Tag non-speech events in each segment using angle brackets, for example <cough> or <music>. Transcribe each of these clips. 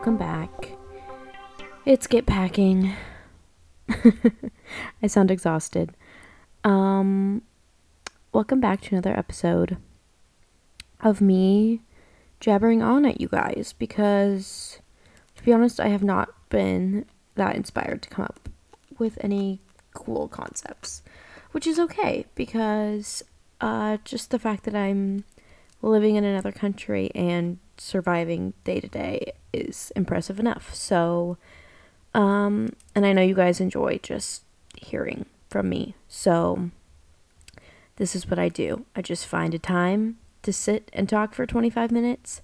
welcome back. It's get packing. <laughs> I sound exhausted. Um, welcome back to another episode of me jabbering on at you guys because, to be honest, I have not been that inspired to come up with any cool concepts, which is okay because uh, just the fact that I'm living in another country and surviving day to day is impressive enough. So, um, and I know you guys enjoy just hearing from me. So, this is what I do. I just find a time to sit and talk for 25 minutes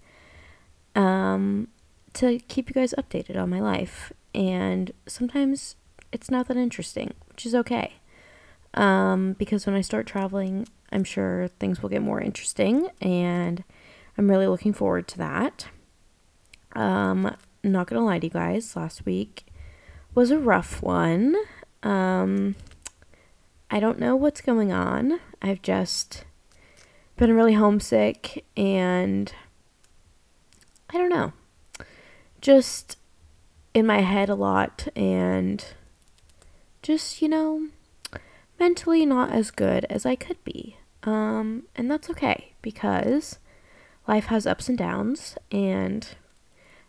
um, to keep you guys updated on my life. And sometimes it's not that interesting, which is okay. Um, because when I start traveling, I'm sure things will get more interesting, and I'm really looking forward to that. Um, not gonna lie to you guys, last week was a rough one. Um, I don't know what's going on. I've just been really homesick and I don't know. Just in my head a lot and just, you know, mentally not as good as I could be. Um, and that's okay because life has ups and downs and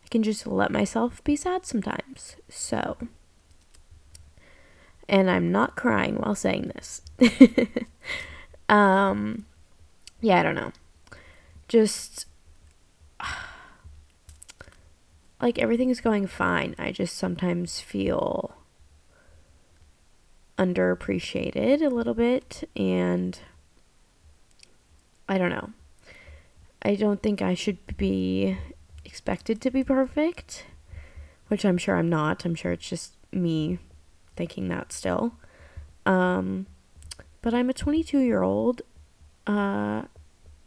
I can just let myself be sad sometimes. So, and I'm not crying while saying this. <laughs> um, yeah, I don't know. Just <sighs> like everything is going fine. I just sometimes feel underappreciated a little bit and I don't know. I don't think I should be expected to be perfect, which I'm sure I'm not. I'm sure it's just me thinking that still. Um, but I'm a 22 year old uh,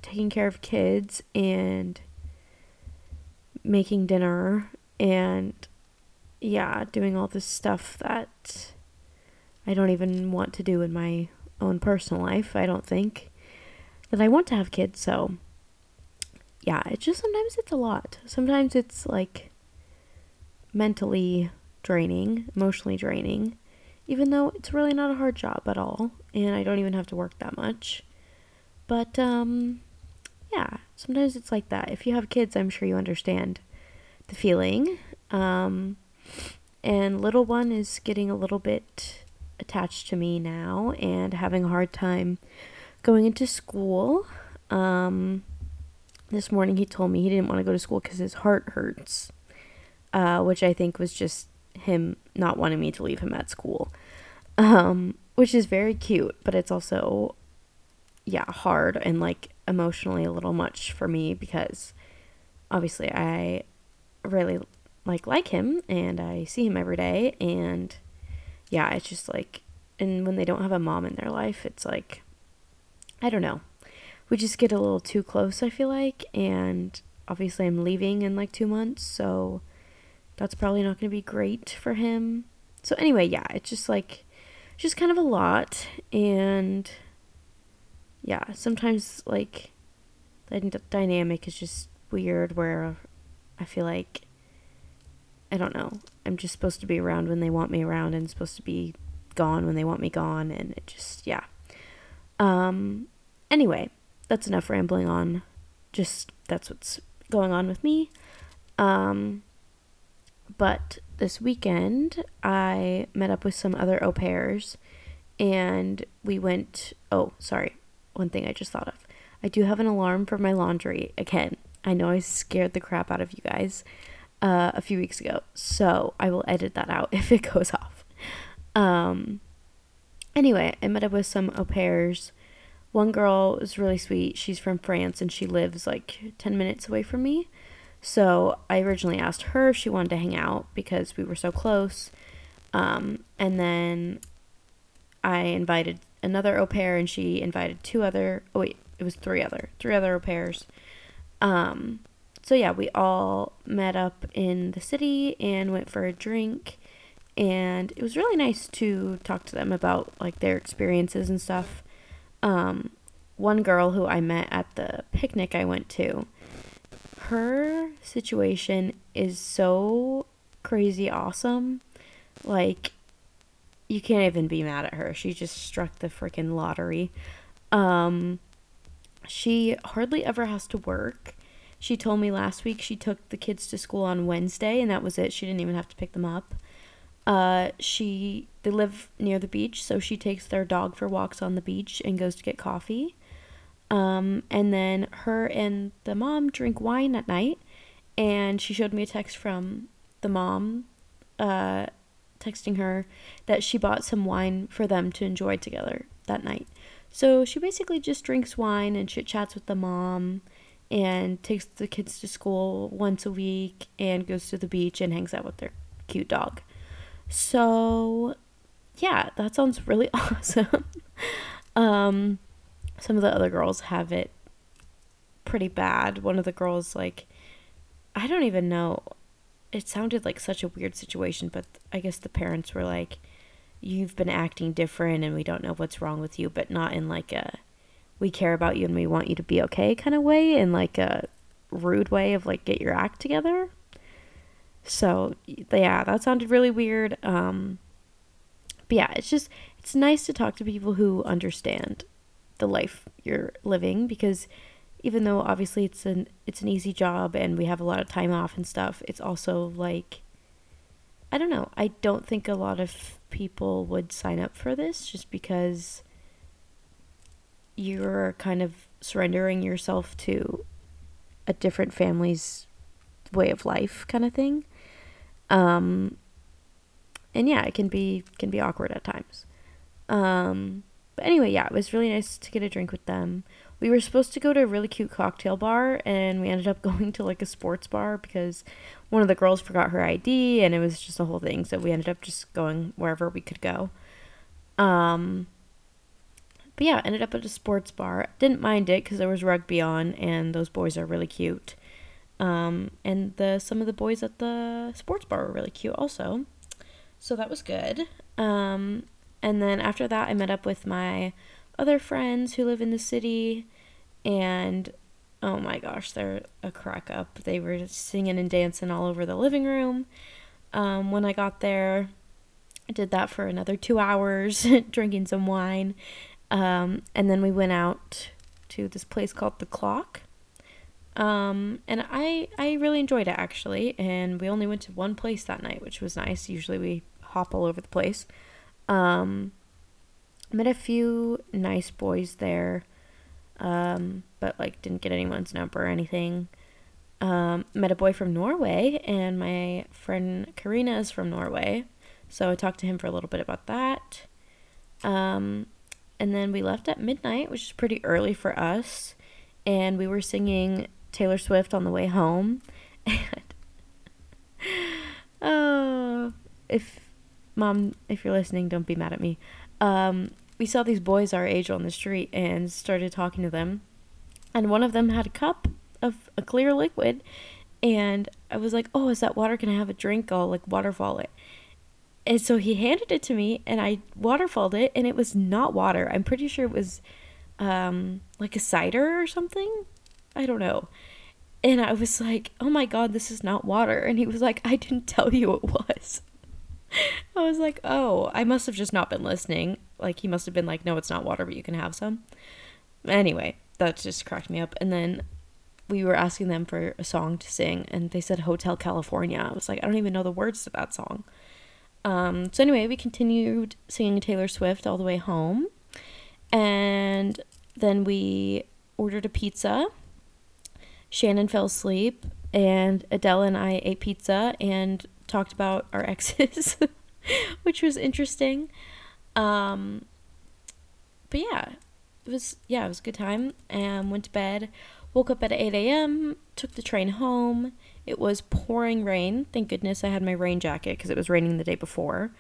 taking care of kids and making dinner and yeah, doing all this stuff that I don't even want to do in my own personal life. I don't think that I want to have kids, so yeah, it's just sometimes it's a lot. Sometimes it's like mentally draining, emotionally draining, even though it's really not a hard job at all, and I don't even have to work that much. But um yeah, sometimes it's like that. If you have kids, I'm sure you understand the feeling. Um and little one is getting a little bit attached to me now and having a hard time going into school. Um, this morning he told me he didn't want to go to school because his heart hurts, uh, which I think was just him not wanting me to leave him at school, um, which is very cute, but it's also, yeah, hard and like emotionally a little much for me because obviously I really like like him and I see him every day and yeah, it's just like, and when they don't have a mom in their life, it's like, I don't know. We just get a little too close, I feel like. And obviously, I'm leaving in like two months, so that's probably not going to be great for him. So, anyway, yeah, it's just like, just kind of a lot. And yeah, sometimes like the d- dynamic is just weird where I feel like I don't know. I'm just supposed to be around when they want me around and supposed to be gone when they want me gone and it just yeah. Um anyway, that's enough rambling on. Just that's what's going on with me. Um but this weekend I met up with some other au pairs and we went oh, sorry. One thing I just thought of. I do have an alarm for my laundry again. I know I scared the crap out of you guys uh, a few weeks ago. So I will edit that out <laughs> if it goes off. Um, anyway, I met up with some au pairs. One girl was really sweet. She's from France and she lives like 10 minutes away from me. So I originally asked her if she wanted to hang out because we were so close. Um, and then I invited another au pair and she invited two other, oh wait, it was three other, three other au pairs. Um, so yeah, we all met up in the city and went for a drink and it was really nice to talk to them about like their experiences and stuff. Um, one girl who I met at the picnic I went to, her situation is so crazy awesome. Like, you can't even be mad at her. She just struck the freaking lottery. Um, she hardly ever has to work. She told me last week she took the kids to school on Wednesday, and that was it. She didn't even have to pick them up. Uh, she they live near the beach, so she takes their dog for walks on the beach and goes to get coffee. Um, and then her and the mom drink wine at night, and she showed me a text from the mom, uh, texting her that she bought some wine for them to enjoy together that night. So she basically just drinks wine and chit chats with the mom and takes the kids to school once a week and goes to the beach and hangs out with their cute dog. So, yeah, that sounds really <laughs> awesome. um, some of the other girls have it pretty bad. One of the girls, like, I don't even know. It sounded like such a weird situation, but I guess the parents were like, you've been acting different and we don't know what's wrong with you, but not in like a we care about you and we want you to be okay kind of way, in like a rude way of like get your act together. So yeah, that sounded really weird. Um, but yeah, it's just it's nice to talk to people who understand the life you're living because even though obviously it's an it's an easy job and we have a lot of time off and stuff, it's also like I don't know. I don't think a lot of people would sign up for this just because you're kind of surrendering yourself to a different family's way of life kind of thing. Um, and yeah, it can be can be awkward at times. Um, but anyway, yeah, it was really nice to get a drink with them. We were supposed to go to a really cute cocktail bar, and we ended up <laughs> going to like a sports bar because one of the girls forgot her ID, and it was just a whole thing. So we ended up just going wherever we could go. Um, but yeah, ended up at a sports bar. Didn't mind it because there was rugby on, and those boys are really cute. Um, and the some of the boys at the sports bar were really cute also. So that was good. Um, and then after that, I met up with my other friends who live in the city, and oh my gosh, they're a crack up. They were singing and dancing all over the living room. Um, when I got there, I did that for another two hours, <laughs> drinking some wine. Um, and then we went out to this place called The Clock. Um, and I I really enjoyed it actually, and we only went to one place that night, which was nice. Usually we hop all over the place. Um, met a few nice boys there, um, but like didn't get anyone's number or anything. Um, met a boy from Norway, and my friend Karina is from Norway, so I talked to him for a little bit about that. Um, and then we left at midnight, which is pretty early for us, and we were singing Taylor Swift on the way home. <laughs> And oh, if mom, if you're listening, don't be mad at me. Um, we saw these boys our age on the street and started talking to them, and one of them had a cup of a clear liquid, and I was like, "Oh, is that water? Can I have a drink? I'll like waterfall it." And so he handed it to me, and I waterfalled it, and it was not water. I'm pretty sure it was um, like a cider or something. I don't know. And I was like, oh my god, this is not water. And he was like, I didn't tell you it was. <laughs> I was like, oh, I must have just not been listening. Like, he must have been like, no, it's not water, but you can have some. Anyway, that just cracked me up. And then we were asking them for a song to sing, and they said Hotel California. I was like, I don't even know the words to that song. Um, so, anyway, we continued singing Taylor Swift all the way home. And then we ordered a pizza Shannon fell asleep, and Adele and I ate pizza and talked about our <laughs> exes, which was interesting. Um, but yeah, it was yeah, it was a good time. And went to bed. Woke up at 8 a.m. Took the train home. It was pouring rain. Thank goodness I had my rain jacket because it was raining the day before.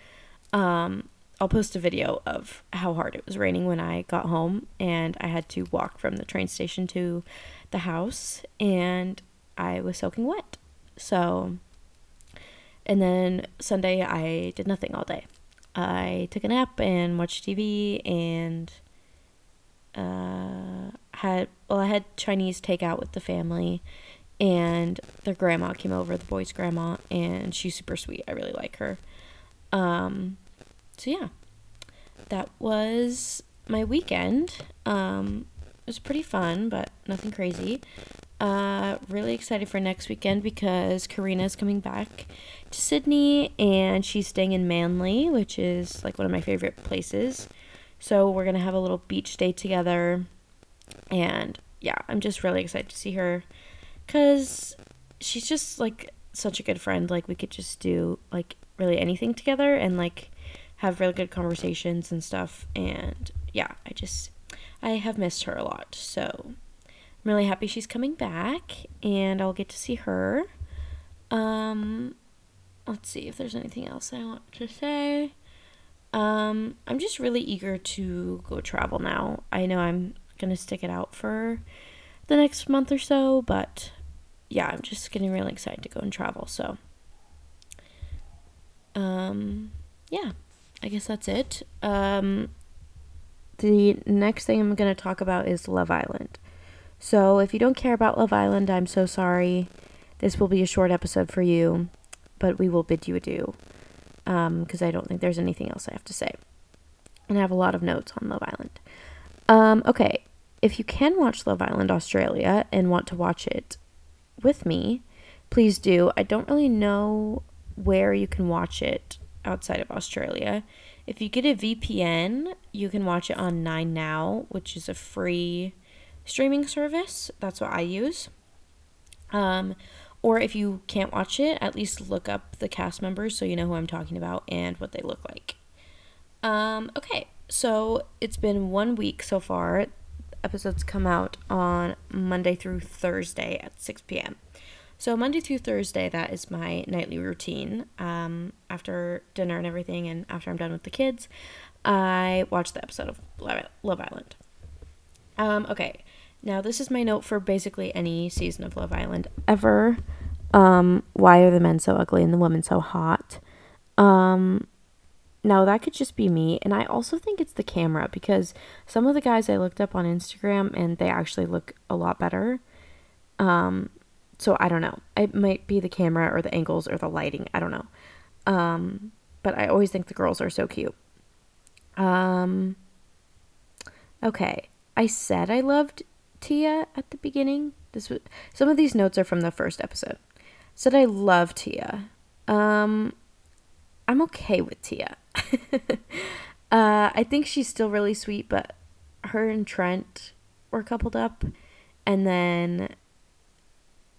Um, I'll post a video of how hard it was raining when I got home, and I had to walk from the train station to the house and I was soaking wet. So, and then Sunday I did nothing all day. I took a nap and watched TV and uh, had, well, I had Chinese takeout with the family and their grandma came over, the boy's grandma, and she's super sweet. I really like her. Um, so yeah, that was my weekend. Um, was pretty fun, but nothing crazy. Uh, really excited for next weekend because Karina is coming back to Sydney and she's staying in Manly, which is like one of my favorite places. So we're gonna have a little beach day together, and yeah, I'm just really excited to see her because she's just like such a good friend. Like we could just do like really anything together and like have really good conversations and stuff. And yeah, I just I have missed her a lot. So I'm really happy she's coming back and I'll get to see her. Um let's see if there's anything else I want to say. Um I'm just really eager to go travel now. I know I'm going to stick it out for the next month or so, but yeah, I'm just getting really excited to go and travel. So um yeah, I guess that's it. Um the next thing I'm going to talk about is Love Island. So, if you don't care about Love Island, I'm so sorry. This will be a short episode for you, but we will bid you adieu because um, I don't think there's anything else I have to say. And I have a lot of notes on Love Island. Um, okay, if you can watch Love Island Australia and want to watch it with me, please do. I don't really know where you can watch it outside of Australia. If you get a VPN, you can watch it on 9Now, which is a free streaming service. That's what I use. Um, or if you can't watch it, at least look up the cast members so you know who I'm talking about and what they look like. Um, okay, so it's been one week so far. Episodes come out on Monday through Thursday at 6 p.m. So Monday through Thursday, that is my nightly routine. Um, after dinner and everything, and after I'm done with the kids, I watch the episode of Love Island. Um, okay, now this is my note for basically any season of Love Island ever. Um, why are the men so ugly and the women so hot? Um, now that could just be me, and I also think it's the camera because some of the guys I looked up on Instagram and they actually look a lot better. Um, so I don't know. It might be the camera or the angles or the lighting. I don't know. Um, but I always think the girls are so cute. Um, okay. I said I loved Tia at the beginning. This was some of these notes are from the first episode. Said I love Tia. Um, I'm okay with Tia. <laughs> uh, I think she's still really sweet, but her and Trent were coupled up, and then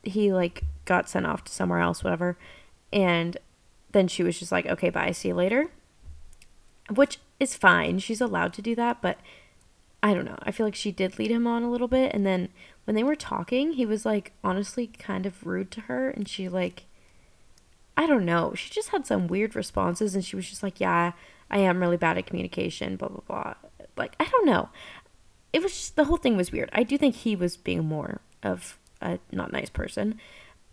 he like got sent off to somewhere else, whatever. And then she was just like, okay, bye, see you later. Which is fine. She's allowed to do that, but I don't know. I feel like she did lead him on a little bit. And then when they were talking, he was like honestly kind of rude to her. And she like, I don't know. She just had some weird responses. And she was just like, yeah, I am really bad at communication, blah, blah, blah. Like, I don't know. It was just, the whole thing was weird. I do think he was being more of a not nice person.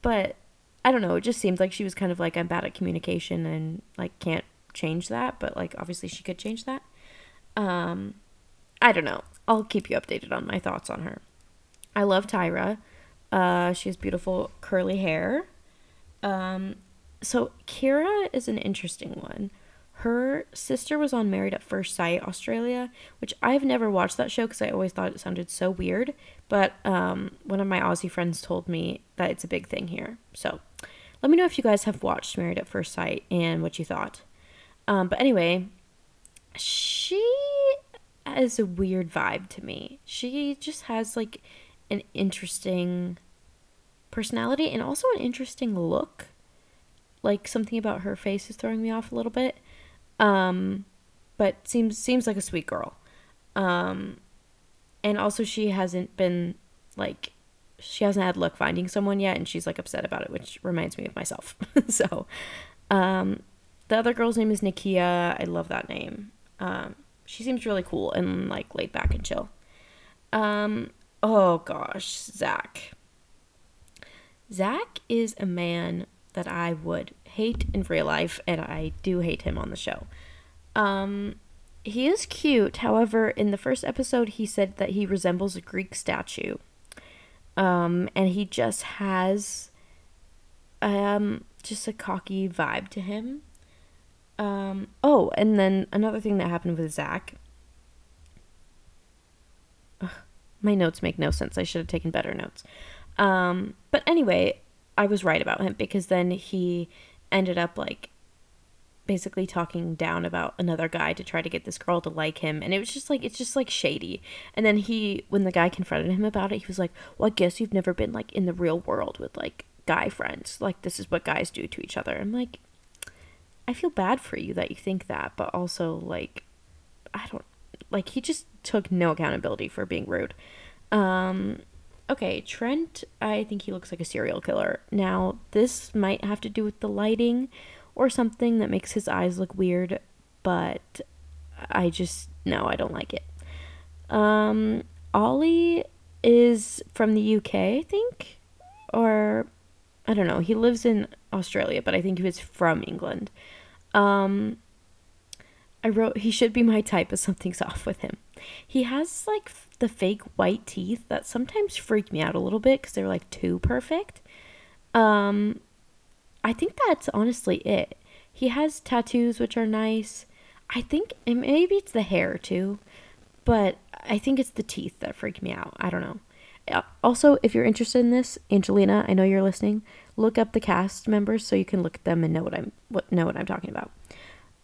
But I don't know, it just seemed like she was kind of like I'm bad at communication and like can't change that, but like obviously she could change that. Um I don't know. I'll keep you updated on my thoughts on her. I love Tyra. Uh she has beautiful curly hair. Um so Kira is an interesting one her sister was on Married at First Sight Australia, which I've never watched that show because I always thought it sounded so weird. But um, one of my Aussie friends told me that it's a big thing here. So let me know if you guys have watched Married at First Sight and what you thought. Um, but anyway, she has a weird vibe to me. She just has like an interesting personality and also an interesting look. Like something about her face is throwing me off a little bit. Um, but seems seems like a sweet girl. Um, and also she hasn't been like she hasn't had luck finding someone yet, and she's like upset about it, which reminds me of myself. <laughs> so, um, the other girl's name is Nakia. I love that name. Um, she seems really cool and like laid back and chill. Um, oh gosh, Zach. Zach is a man that I would hate in real life, and I do hate him on the show. Um, he is cute. However, in the first episode, he said that he resembles a Greek statue. Um, and he just has um just a cocky vibe to him. Um, oh, and then another thing that happened with Zach. Ugh, my notes make no sense. I should have taken better notes. Um, but anyway, I was right about him because then he ended up like basically talking down about another guy to try to get this girl to like him and it was just like it's just like shady. And then he when the guy confronted him about it he was like well i guess you've never been like in the real world with like guy friends. Like this is what guys do to each other. I'm like i feel bad for you that you think that but also like i don't like he just took no accountability for being rude. Um okay trent i think he looks like a serial killer now this might have to do with the lighting or something that makes his eyes look weird, but I just no, I don't like it. Um, Ollie is from the UK, I think, or I don't know. He lives in Australia, but I think he was from England. Um, I wrote he should be my type, but something's <laughs> off with him. He has like the fake white teeth that sometimes freak me out a little bit because they're like too perfect. Um, I think that's honestly it. He has tattoos, which are nice. I think and maybe it's the hair too, but I think it's the teeth that freak me out. I don't know. Also, if you're interested in this, Angelina, I know you're listening. Look up the cast members so you can look at them and know what I'm what know what I'm talking about.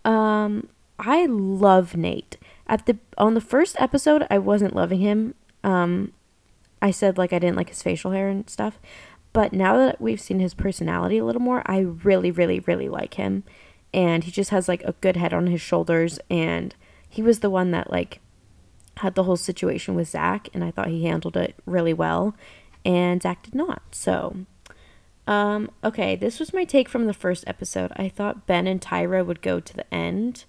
Um, I love Nate. At the on the first episode, I wasn't loving him. Um, I said like I didn't like his facial hair and stuff. But now that we've seen his personality a little more, I really, really, really like him. And he just has like a good head on his shoulders. And he was the one that like had the whole situation with Zach. And I thought he handled it really well. And Zach did not. So, um, okay, this was my take from the first episode. I thought Ben and Tyra would go to the end.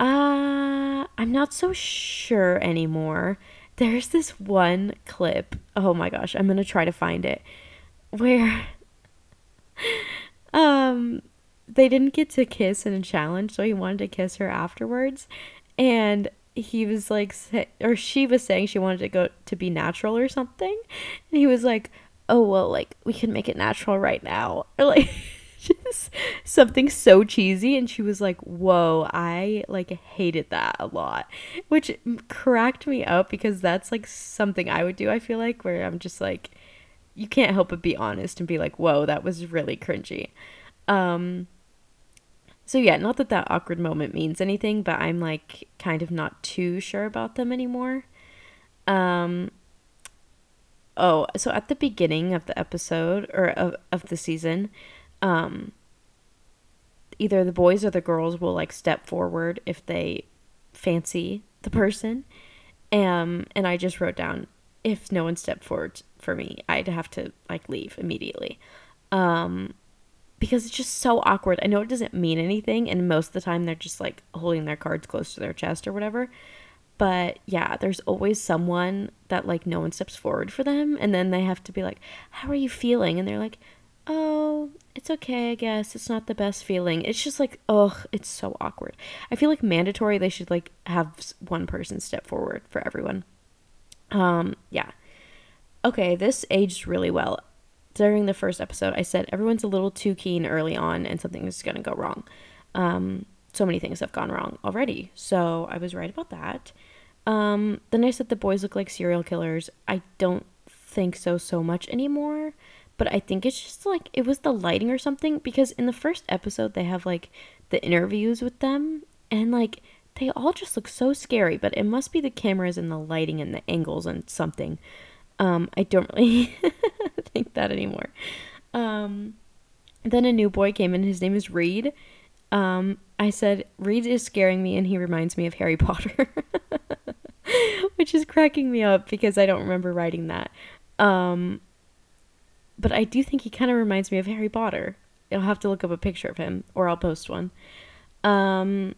Uh, I'm not so sure anymore. There's this one clip. Oh my gosh, I'm going to try to find it where <laughs> um they didn't get to kiss in a challenge, so he wanted to kiss her afterwards. And he was like, or she was saying she wanted to go to be natural or something. And he was like, oh, well, like, we can make it natural right now. <laughs> Or like, just <laughs> something so cheesy. And she was like, whoa, I like hated that a lot, which cracked me up because that's like something I would do, I feel like, where I'm just like, you can't help but be honest and be like, whoa, that was really cringy. Um, so yeah, not that that awkward moment means anything, but I'm like kind of not too sure about them anymore. Um, oh, so at the beginning of the episode or of, of the season, um, either the boys or the girls will like step forward if they fancy the person. Um, and I just wrote down if no one stepped forward for me, I'd have to like leave immediately. Um, because it's just so awkward. I know it doesn't mean anything, and most of the time they're just like holding their cards close to their chest or whatever. But yeah, there's always someone that like no one steps forward for them, and then they have to be like, How are you feeling? And they're like, Oh, it's okay, I guess. It's not the best feeling. It's just like, ugh, it's so awkward. I feel like mandatory they should like have one person step forward for everyone. Um, yeah okay, this aged really well. During the first episode, I said everyone's a little too keen early on and something is going to go wrong. Um, so many things have gone wrong already. So I was right about that. Um, then I said the boys look like serial killers. I don't think so so much anymore, but I think it's just like it was the lighting or something because in the first episode they have like the interviews with them and like they all just look so scary, but it must be the cameras and the lighting and the angles and something. Um, I don't really <laughs> think that anymore. Um, then a new boy came in. His name is Reed. Um, I said, Reed is scaring me and he reminds me of Harry <laughs> Potter. Which is cracking me up because I don't remember writing that. Um, but I do think he kind of reminds me of Harry Potter. I'll have to look up a picture of him or I'll post one. Um,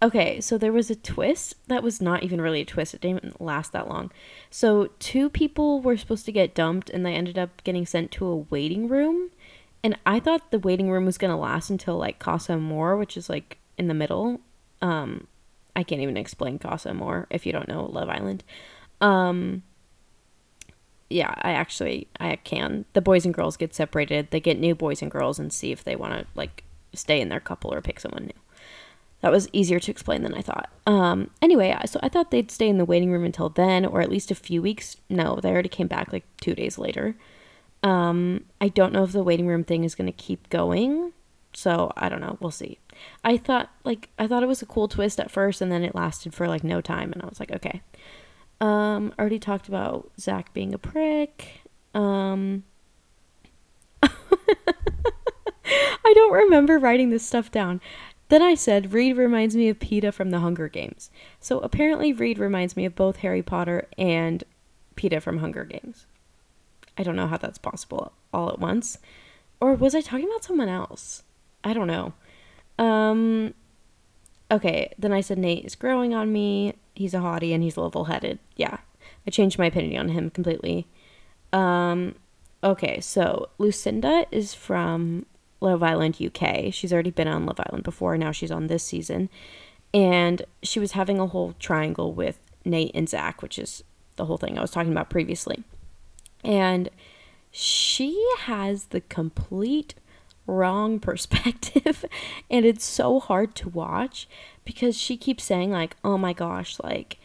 Okay, so there was a twist that was not even really a twist. It didn't last that long. So, two people were supposed to get dumped and they ended up getting sent to a waiting room. And I thought the waiting room was going to last until like Casa Amor, which is like in the middle. Um I can't even explain Casa Amor if you don't know Love Island. Um yeah, I actually I can. The boys and girls get separated. They get new boys and girls and see if they want to like stay in their couple or pick someone new. That was easier to explain than I thought. Um, anyway, so I thought they'd stay in the waiting room until then, or at least a few weeks. No, they already came back like two days later. Um, I don't know if the waiting room thing is going to keep going. So I don't know. We'll see. I thought like I thought it was a cool twist at first, and then it lasted for like no time, and I was like, okay. Um, already talked about Zach being a prick. Um, <laughs> I don't remember writing this stuff down. Then I said, Reed reminds me of Peeta from the Hunger Games. So apparently, Reed reminds me of both Harry Potter and Peeta from Hunger Games. I don't know how that's possible all at once. Or was I talking about someone else? I don't know. Um, okay, then I said Nate is growing on me. He's a hottie and he's level headed. Yeah, I changed my opinion on him completely. Um, okay, so Lucinda is from Love Island UK. She's already been on Love Island before. Now she's on this season. And she was having a whole triangle with Nate and Zach, which is the whole thing I was talking about previously. And she has the complete wrong <laughs> perspective and it's so hard to watch because she keeps saying like oh my gosh like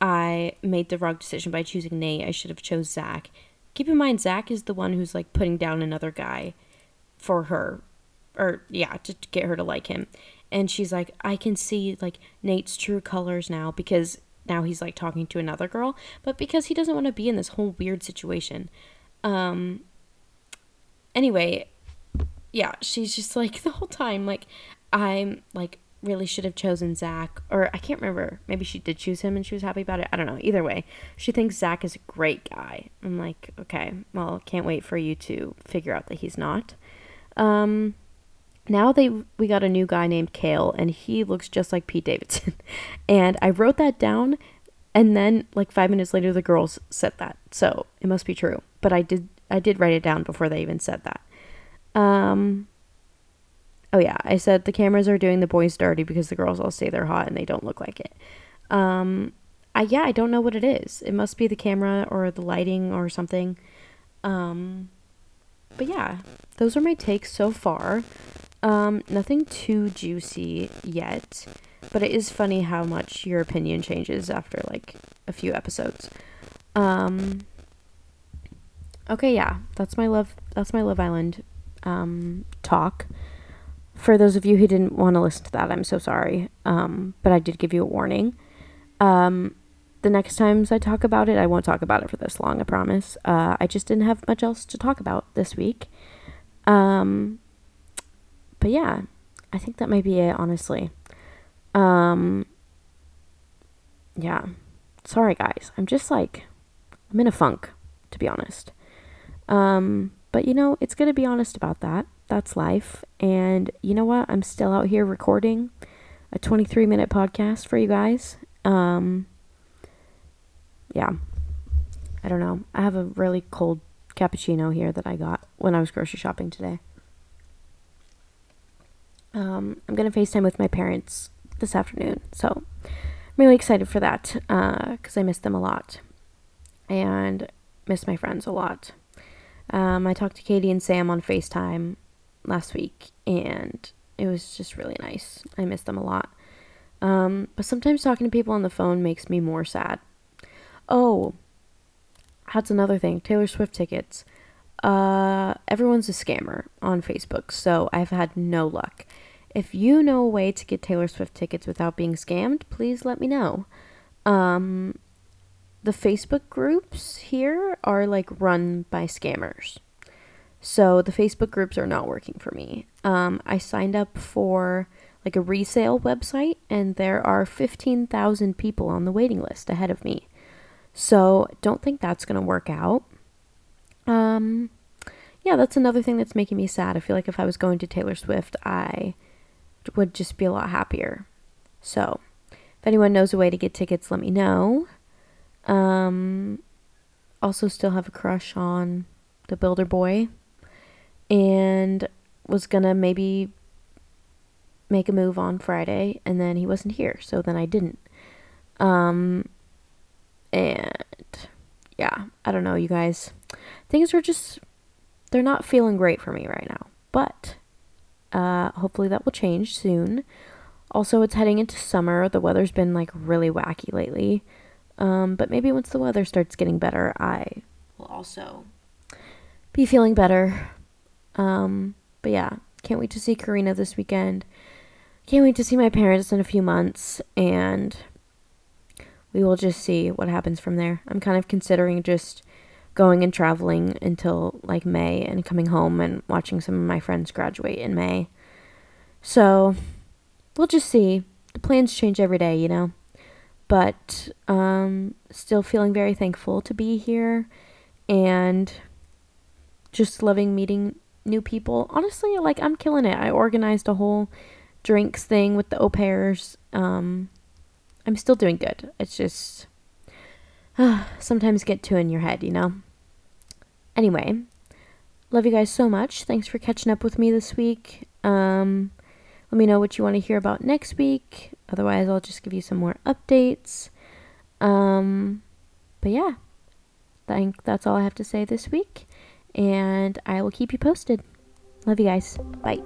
i made the wrong decision by choosing nate. I should have chose zach. Keep in mind zach is the one who's like putting down another guy for her or yeah to get her to like him. And she's like i can see like nate's true colors now because now he's like talking to another girl but because he doesn't want to be in this whole weird situation. Um anyway yeah, she's just like <laughs> the whole time, like, I'm like really should have chosen Zach, or I can't remember. Maybe she did choose him and she was happy about it. I don't know. Either way, she thinks Zach is a great guy. I'm like, okay, well, can't wait for you to figure out that he's not. Um, now they we got a new guy named Kale, and he looks just like Pete Davidson. <laughs> and I wrote that down, and then like five minutes later, the girls said that, so it must be true. But I did I did write it down before they even said that. Um, oh yeah, I said the cameras are doing the boys dirty because the girls all say they're hot and they don't look like it. Um, I yeah, I don't know what it is. It must be the camera or the lighting or something. Um, but yeah, those are my takes so far. Um, nothing too juicy yet, but it is funny how much your opinion changes after like a few episodes. Um, okay, yeah, that's my love. That's my Love Island um, talk. For those of you who didn't want to listen to that, I'm so sorry. Um, but I did give you a warning. Um, the next times I talk about it, I won't talk about it for this long, I promise. Uh, I just didn't have much else to talk about this week. Um, but yeah, I think that might be it, honestly. Um, yeah. Sorry, guys. I'm just like, I'm in a funk, to be honest. Um, but you know, it's good to be honest about that. That's life. And you know what? I'm still out here recording a 23 minute podcast for you guys. Um, yeah. I don't know. I have a really cold cappuccino here that I got when I was grocery shopping today. Um, I'm going to FaceTime with my parents this afternoon. So I'm really excited for that because uh, I miss them a lot and miss my friends a lot. Um, I talked to Katie and Sam on FaceTime last week, and it was just really nice. I miss them a lot. Um, but sometimes talking to people on the phone makes me more sad. Oh, that's another thing. Taylor Swift tickets. Uh, everyone's a scammer on Facebook, so I've had no luck. If you know a way to get Taylor Swift tickets without being scammed, please let me know. Um, the Facebook groups here are like run by scammers. So the Facebook groups are not working for me. Um, I signed up for like a resale website, and there are 15,000 people on the waiting list ahead of me. So don't think that's going to work out. Um, yeah, that's another thing that's making me sad. I feel like if I was going to Taylor Swift, I would just be a lot happier. So if anyone knows a way to get tickets, let me know. Um, also, still have a crush on the builder boy, and was gonna maybe make a move on Friday, and then he wasn't here, so then I didn't. Um, and yeah, I don't know, you guys. Things are just they're not feeling great for me right now. But uh hopefully that will change soon. Also, it's heading into summer. The weather's been like really wacky lately. Um, but maybe once the weather starts getting better, I will also be feeling better. Um, but yeah, can't wait to see Karina this weekend. Can't wait to see my parents in a few months, and we will just see what happens from there. I'm kind of considering just going and traveling until like May and coming home and watching some of my friends graduate in May. So, we'll just see. The plans change every day, you know. But um still feeling very thankful to be here and just loving meeting new people. Honestly, like I'm killing it. I organized a whole drinks thing with the au pairs. Um, I'm still doing good. It's just uh, <sighs> sometimes get too in your head, you know. Anyway, love you guys so much. Thanks for catching up with me this week. Um, let me know what you want to hear about next week. Otherwise, I'll just give you some more updates. Um, but yeah, I think that's all I have to say this week and I will keep you posted. Love you guys. Bye.